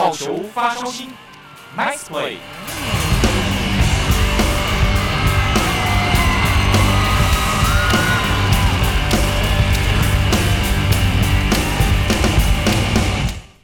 好球发烧星，Nice play。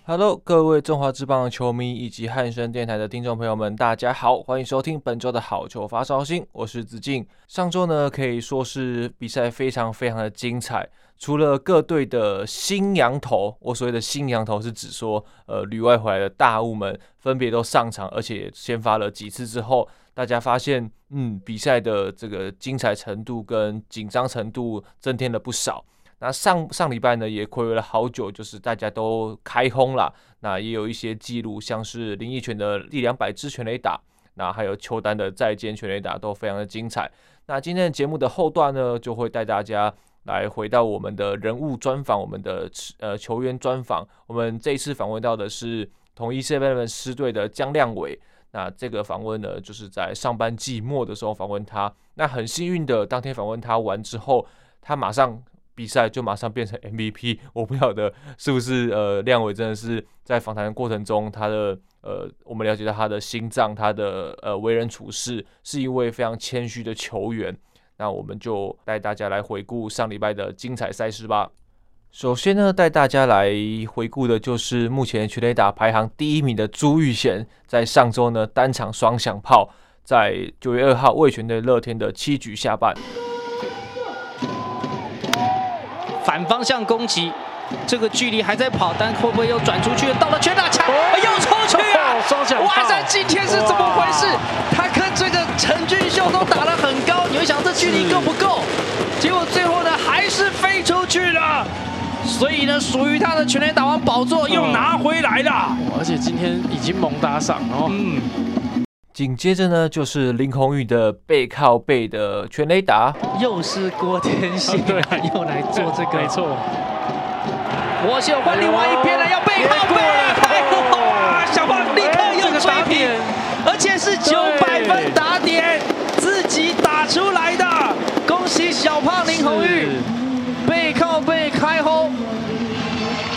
Hello，各位中华职棒的球迷以及汉声电台的听众朋友们，大家好，欢迎收听本周的好球发烧星，我是子敬。上周呢，可以说是比赛非常非常的精彩，除了各队的新羊头，我所谓的新羊头是指说，呃，旅外回来的大物们分别都上场，而且先发了几次之后，大家发现，嗯，比赛的这个精彩程度跟紧张程度增添了不少。那上 上礼拜呢，也睽违了好久，就是大家都开轰了。那也有一些记录，像是林益全的第两百支全垒打，那还有邱丹的再见全垒打，都非常的精彩。那今天的节目的后段呢，就会带大家来回到我们的人物专访，我们的呃球员专访。我们这一次访问到的是同一7-11狮队的江亮伟。那这个访问呢，就是在上班季末的时候访问他。那很幸运的，当天访问他完之后，他马上。比赛就马上变成 MVP，我不晓得是不是呃，亮伟真的是在访谈的过程中，他的呃，我们了解到他的心脏，他的呃为人处事是一位非常谦虚的球员。那我们就带大家来回顾上礼拜的精彩赛事吧。首先呢，带大家来回顾的就是目前全垒打排行第一名的朱玉贤，在上周呢单场双响炮，在九月二号味全对乐天的七局下半。反方向攻击，这个距离还在跑，但会不会又转出去？到了全打墙，又出去啊！哇塞，今天是怎么回事？他跟这个陈俊秀都打得很高，你会想这距离够不够？结果最后呢，还是飞出去了。所以呢，属于他的全垒打王宝座又拿回来了。而且今天已经猛打赏哦。嗯。紧接着呢，就是林泓育的背靠背的全垒打，又是郭天信，对，又来做这个，没错。我秀换另外一边了，要背靠背，哇！小胖立刻又追平，而且是九百分打点，自己打出来的，恭喜小胖林红玉，背靠背开轰。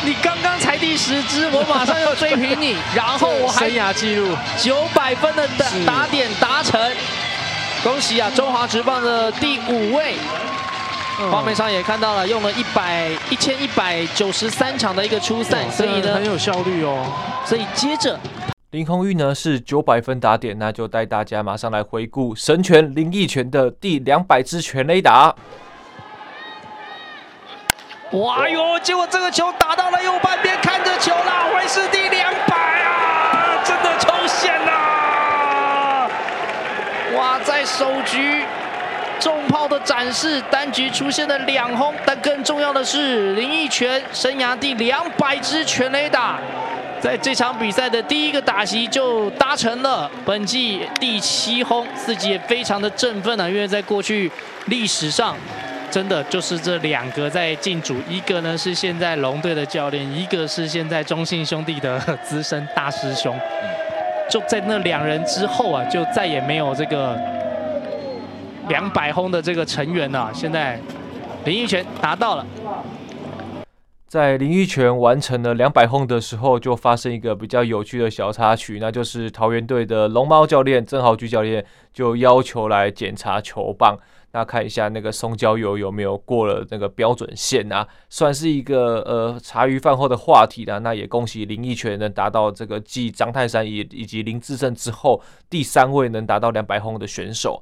你刚刚才第十支，我马上要追平你，然后我还生涯纪录九百分的打打点达成，恭喜啊！中华职棒的第五位，画面上也看到了，用了一百一千一百九十三场的一个初赛，所以呢很有效率哦。所以接着林泓育呢是九百分打点，那就带大家马上来回顾神拳林益全的第两百支全垒打。哇哟！结果这个球打到了右半边，看着球啦，会是第两百啊！真的冲线了！哇，在首局重炮的展示，单局出现了两轰，但更重要的是林益全生涯第两百支全垒打，在这场比赛的第一个打席就达成了本季第七轰，自己也非常的振奋啊，因为在过去历史上。真的就是这两个在进组，一个呢是现在龙队的教练，一个是现在中信兄弟的资深大师兄。就在那两人之后啊，就再也没有这个两百轰的这个成员了。现在林益全达到了。在林益全完成了两百轰的时候，就发生一个比较有趣的小插曲，那就是桃园队的龙猫教练郑豪居教练就要求来检查球棒。那看一下那个松焦油有没有过了那个标准线啊，算是一个呃茶余饭后的话题啦。那也恭喜林益全能达到这个继张泰山以以及林志胜之后第三位能达到两百轰的选手。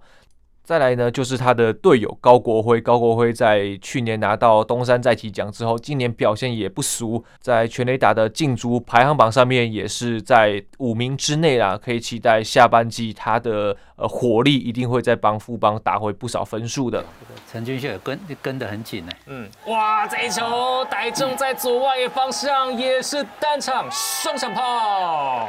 再来呢，就是他的队友高国辉。高国辉在去年拿到东山再起奖之后，今年表现也不俗，在全垒打的竞逐排行榜上面也是在五名之内啦。可以期待下半季他的呃火力一定会再帮富邦打回不少分数的。陈俊秀也跟跟得很紧呢。嗯，哇，这一球打中在左外野方向，也是单场双响炮。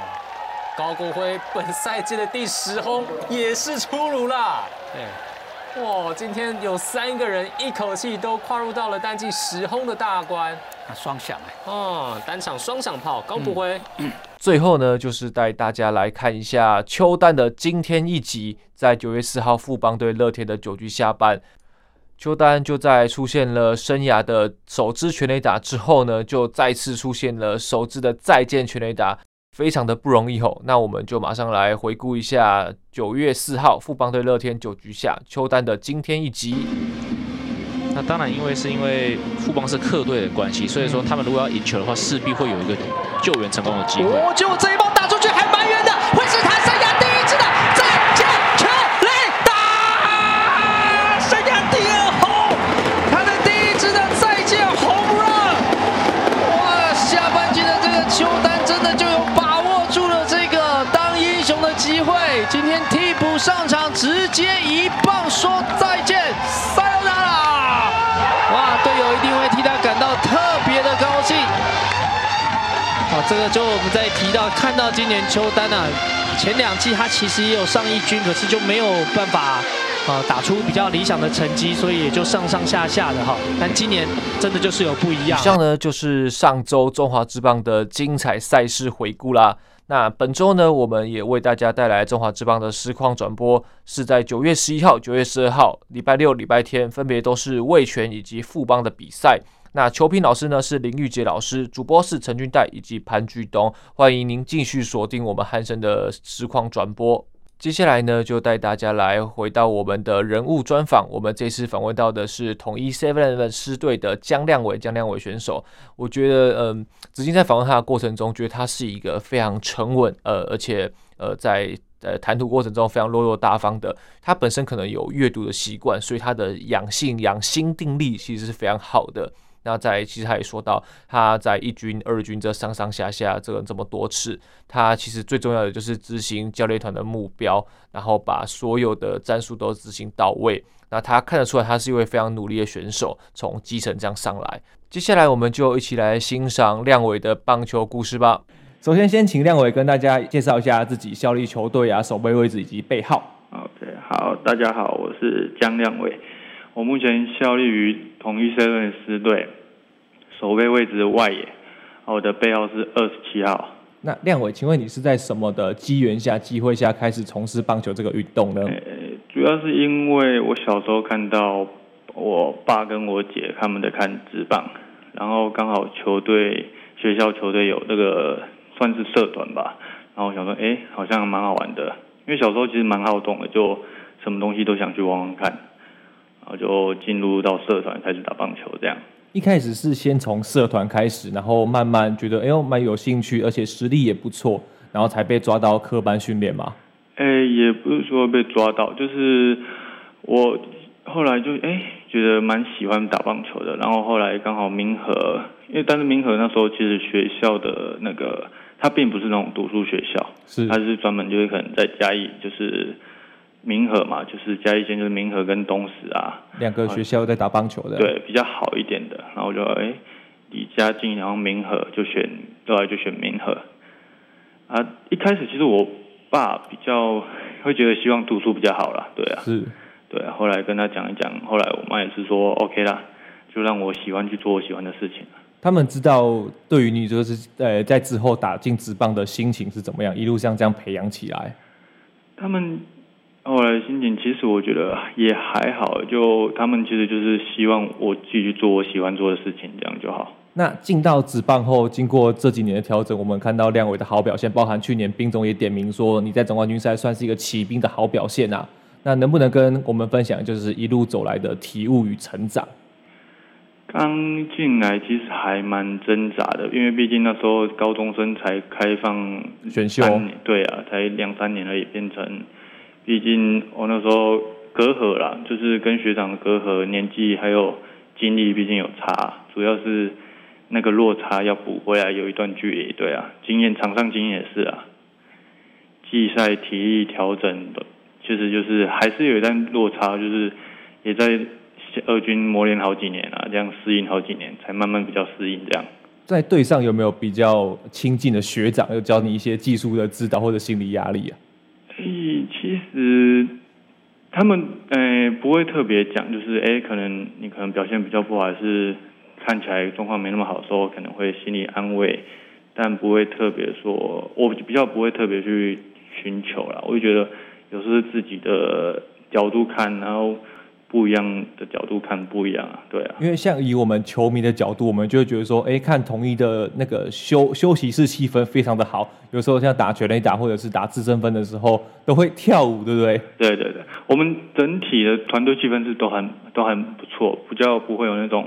高国辉本赛季的第十轰也是出炉了。对，哇，今天有三个人一口气都跨入到了单季十轰的大关。那双响哎，哦，单场双响炮，高国辉。嗯、最后呢，就是带大家来看一下邱丹的惊天一集，在九月四号富邦对乐天的九局下半，邱丹就在出现了生涯的首支全垒打之后呢，就再次出现了首支的再见全垒打。非常的不容易吼。那我们就马上来回顾一下九月四号富邦对乐天九局下邱丹的惊天一击。那当然，因为是因为富邦是客队的关系，所以说他们如果要赢球的话，势必会有一个救援成功的机会。哦，就这一棒这个就我们在提到看到今年邱丹啊，前两季他其实也有上一军，可是就没有办法呃打出比较理想的成绩，所以也就上上下下的哈。但今年真的就是有不一样。以上呢就是上周中华之棒的精彩赛事回顾啦。那本周呢，我们也为大家带来中华之棒的实况转播，是在九月十一号、九月十二号，礼拜六、礼拜天，分别都是味全以及富邦的比赛。那球评老师呢是林玉杰老师，主播是陈俊代以及潘巨东，欢迎您继续锁定我们汉声的实况转播。接下来呢，就带大家来回到我们的人物专访。我们这次访问到的是统一 seven eleven 师队的江亮伟，江亮伟选手。我觉得，嗯，子金在访问他的过程中，觉得他是一个非常沉稳，呃，而且呃，在呃谈吐过程中非常落落大方的。他本身可能有阅读的习惯，所以他的养性养心定力其实是非常好的。那在其实他也说到，他在一军、二军这上上下下这个这么多次，他其实最重要的就是执行教练团的目标，然后把所有的战术都执行到位。那他看得出来，他是一位非常努力的选手，从基层这样上来。接下来我们就一起来欣赏亮伟的棒球故事吧。首先，先请亮伟跟大家介绍一下自己效力球队啊、守备位置以及背号。OK，好，大家好，我是江亮伟。我目前效力于统一 7-Eleven 狮队，守备位置的外野，我的背号是二十七号。那亮伟，请问你是在什么的机缘下、机会下开始从事棒球这个运动呢？欸，主要是因为我小时候看到我爸跟我姐他们在看职棒，然后刚好球队学校球队有这个算是社团吧，然后我想说，哎、欸，好像蛮好玩的，因为小时候其实蛮好动的，就什么东西都想去玩玩看。然后就进入到社团开始打棒球，这样。一开始是先从社团开始，然后慢慢觉得哎呦蛮有兴趣，而且实力也不错，然后才被抓到科班训练嘛。哎，也不是说被抓到，就是我后来就哎觉得蛮喜欢打棒球的，然后后来刚好明和，因为但是明和那时候其实学校的那个，它并不是那种读书学校，是它是专门就是可能在嘉义就是。明和嘛，就是嘉义县，就是明和跟东石啊，两个学校在打棒球的，对，比较好一点的。然后我就哎，离家近，然后明和就选，后来就选明和。啊，一开始其实我爸比较会觉得希望读书比较好啦，对啊，是，对啊。后来跟他讲一讲，后来我妈也是说 OK 啦，就让我喜欢去做我喜欢的事情。他们知道对于你就是呃在之后打进职棒的心情是怎么样，一路像这样培养起来。他们。后来心情其实我觉得也还好，就他们其实就是希望我继续做我喜欢做的事情，这样就好。那进到职棒后，经过这几年的调整，我们看到亮伟的好表现，包含去年兵总也点名说你在总冠军赛算是一个骑兵的好表现啊。那能不能跟我们分享，就是一路走来的体悟与成长？刚进来其实还蛮挣扎的，因为毕竟那时候高中生才开放选秀，对啊，才两三年而已，变成。毕竟我那时候隔阂啦，就是跟学长的隔阂，年纪还有经历，毕竟有差，主要是那个落差要补回来，有一段距离。对啊，经验场上经验也是啊，季赛体力调整的，其实就是还是有一段落差，就是也在二军磨练好几年啊，这样适应好几年，才慢慢比较适应这样。在队上有没有比较亲近的学长，有教你一些技术的指导或者心理压力啊？其实他们诶、不会特别讲，就是诶、可能你可能表现比较不好，还是看起来状况没那么好的时候，可能会心理安慰，但不会特别说，我比较不会特别去寻求啦。我就觉得有时候自己的角度看，然后不一样的角度看不一样啊，对啊。因为像以我们球迷的角度，我们就会觉得说，哎，看统一的那个休休息室气氛非常的好，有时候像打全垒打或者是打自身分的时候，都会跳舞，对不对？对对对，我们整体的团队气氛是都很都很不错，比较不会有那种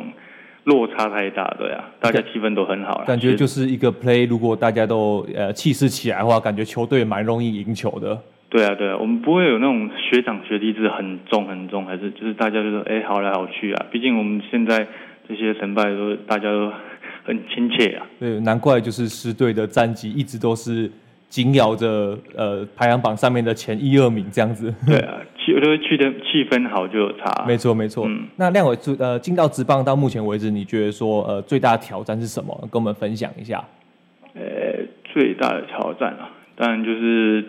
落差太大，对啊，大家气氛都很好。感觉就是一个 play，如果大家都呃气势起来的话，感觉球队蛮容易赢球的。对啊，对啊，我们不会有那种学长学弟制很重很重，还是就是大家就说哎，好来好去啊。毕竟我们现在这些成败都大家都很亲切啊。对，难怪就是师队的战绩一直都是紧咬着呃排行榜上面的前一二名这样子。对啊，气我觉得去的气氛好就有差。没错没错。嗯，那亮伟呃进到职棒到目前为止，你觉得说呃最大的挑战是什么？跟我们分享一下。呃，最大的挑战啊，当然就是。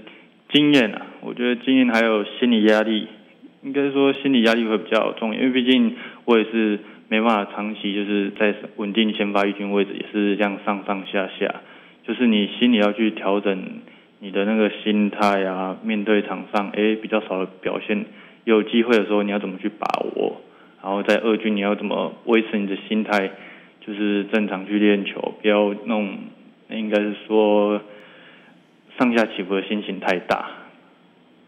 经验啊，我觉得经验还有心理压力，应该说心理压力会比较重，因为毕竟我也是没办法长期就是在稳定先发一军位置，也是这样上上下下，就是你心里要去调整你的那个心态啊，面对场上哎比较少的表现，有机会的时候你要怎么去把握，然后在二军你要怎么维持你的心态，就是正常去练球，不要那应该是说。上下起伏的心情太大。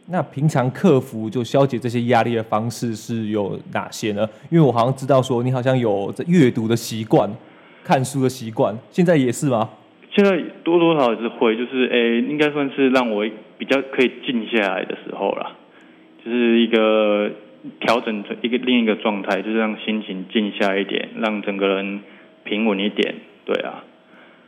那平常克服就消解这些压力的方式是有哪些呢？因为我好像知道说你好像有在阅读的习惯，看书的习惯，现在也是吗？现在多多少少是会，就是诶、欸，应该算是让我比较可以静下来的时候啦，就是一个调整成一个另一个状态，就是让心情静下一点，让整个人平稳一点，对啊。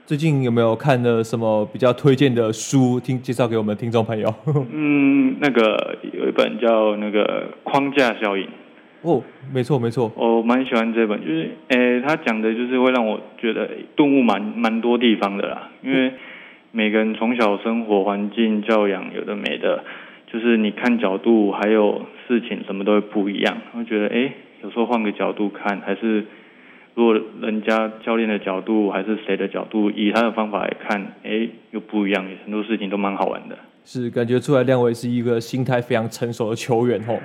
最近有没有看的什么比较推荐的书？听介绍给我们听众朋友。嗯，那个有一本叫那个《框架效应》。哦，没错没错，我蛮喜欢这本，就是诶，他讲的就是会让我觉得顿悟蛮蛮多地方的啦。因为每个人从小生活环境教养有的没的，就是你看角度还有事情什么都会不一样。我觉得诶，有时候换个角度看还是。如果人家教练的角度还是谁的角度，以他的方法来看，哎，又不一样，很多事情都蛮好玩的。是感觉出来，亮伟是一个心态非常成熟的球员吼。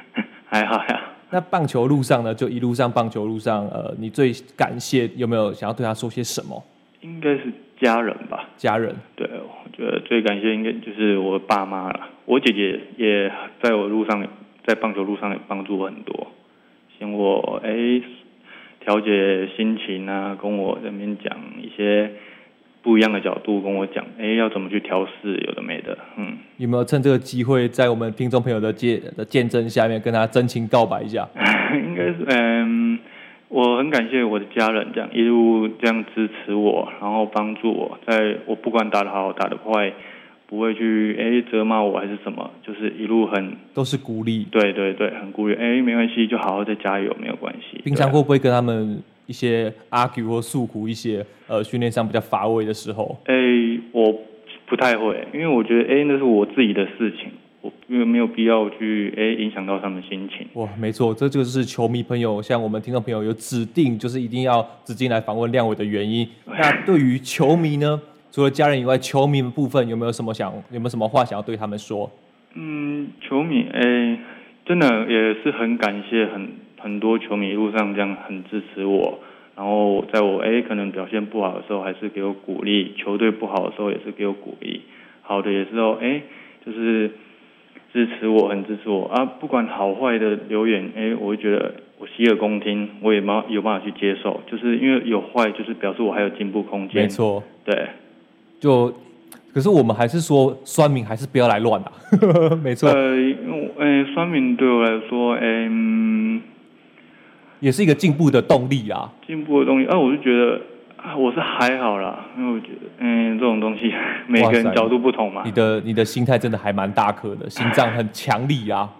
还好呀。那棒球路上呢？就一路上棒球路上，呃，你最感谢有没有想要对他说些什么？应该是家人吧。家人。对，我觉得最感谢应该就是我爸妈了。我姐姐也在我路上，在棒球路上也帮助我很多，像我哎。调节心情啊，跟我这边讲一些不一样的角度，跟我讲，哎，要怎么去调试，有的没的，嗯。有没有趁这个机会，在我们听众朋友的见的见证下面，跟他真情告白一下？应该是，嗯，我很感谢我的家人，这样一路这样支持我，然后帮助我，在我不管打得好，打得坏。不会去哎责骂我还是什么，就是一路很都是鼓励，对对对，很鼓励。哎，没关系，就好好再加油，没有关系。平常会不会跟他们一些 argue 或诉苦一些呃训练上比较乏味的时候？哎，我不太会，因为我觉得哎那是我自己的事情，我因为没有必要去哎影响到他们心情。哇，没错，这就是球迷朋友，像我们听众朋友有指定就是一定要指定来访问亮伟的原因。那 对于球迷呢？除了家人以外，球迷的部分有没有什么想有没有什么话想要对他们说？嗯，球迷哎、欸，真的也是很感谢很很多球迷一路上这样很支持我，然后在我哎、欸、可能表现不好的时候还是给我鼓励，球队不好的时候也是给我鼓励，好的也是哦哎就是支持我很支持我。啊，不管好坏的留言哎、欸，我会觉得我洗耳恭听，我也没有办法去接受，就是因为有坏就是表示我还有进步空间，没错，对。就，可是我们还是说，酸民还是不要来乱啊。没错。呃，呃，酸民对我来说，嗯，也是一个进步的动力啊。进步的动力，啊，我就觉得，啊，我是还好啦，因为我觉得，嗯，这种东西 每个人角度不同嘛。你的你的心态真的还蛮大颗的，心脏很强力啊。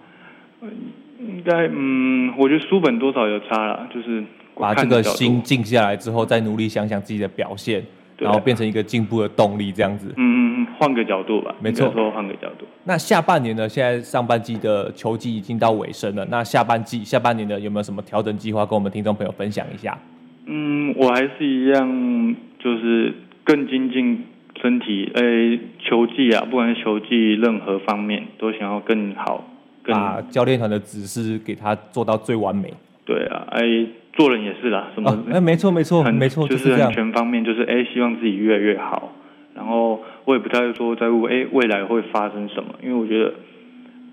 应该，嗯，我觉得书本多少有差啦，就是把这个心静下来之后，再努力想想自己的表现。然后变成一个进步的动力，这样子。嗯嗯嗯，换个角度吧。没错，说换个角度。那下半年呢？现在上半季的球季已经到尾声了。那下半季、下半年呢，有没有什么调整计划，跟我们听众朋友分享一下？嗯，我还是一样，就是更精进身体。诶，球技啊，不管是球技任何方面，都想要更好、把教练团的指示给他做到最完美。对啊，哎，做人也是啦，什么？哎、哦，没错没错，很没错，就是很全方面，就是哎，希望自己越来越好。然后我也不太说在乎哎未来会发生什么，因为我觉得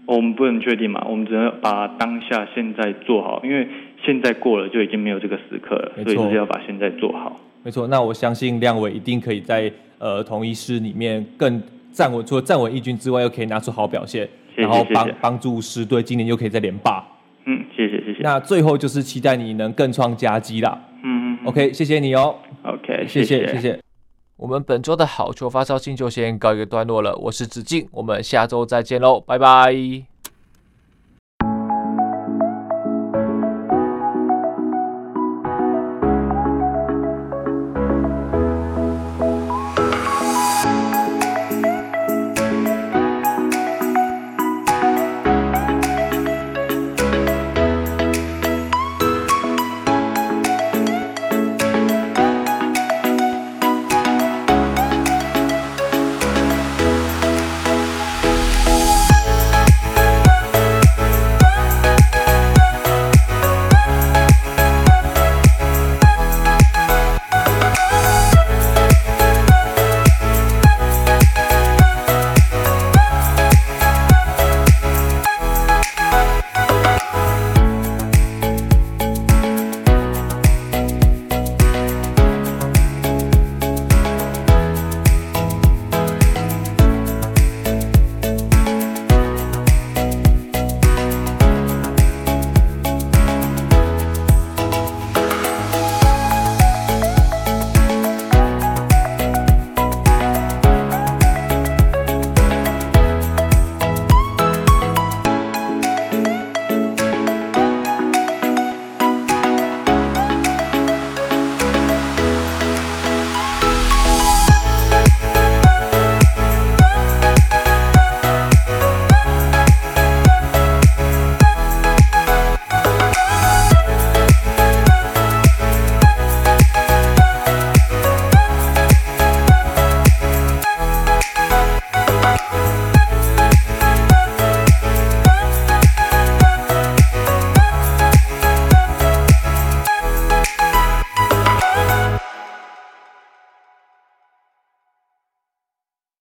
我们不能确定嘛，我们只能把当下现在做好，因为现在过了就已经没有这个时刻了，所以就是要把现在做好。没错，那我相信亮伟一定可以在呃同一师里面更站稳，除了站稳一军之外，又可以拿出好表现，谢谢然后帮帮助师队今年又可以再连霸。那最后就是期待你能更创佳绩啦。嗯嗯。OK，谢谢你哦。OK，谢谢谢谢。谢谢我们本周的好球发烧信就先告一个段落了，我是子敬，我们下周再见喽，拜拜。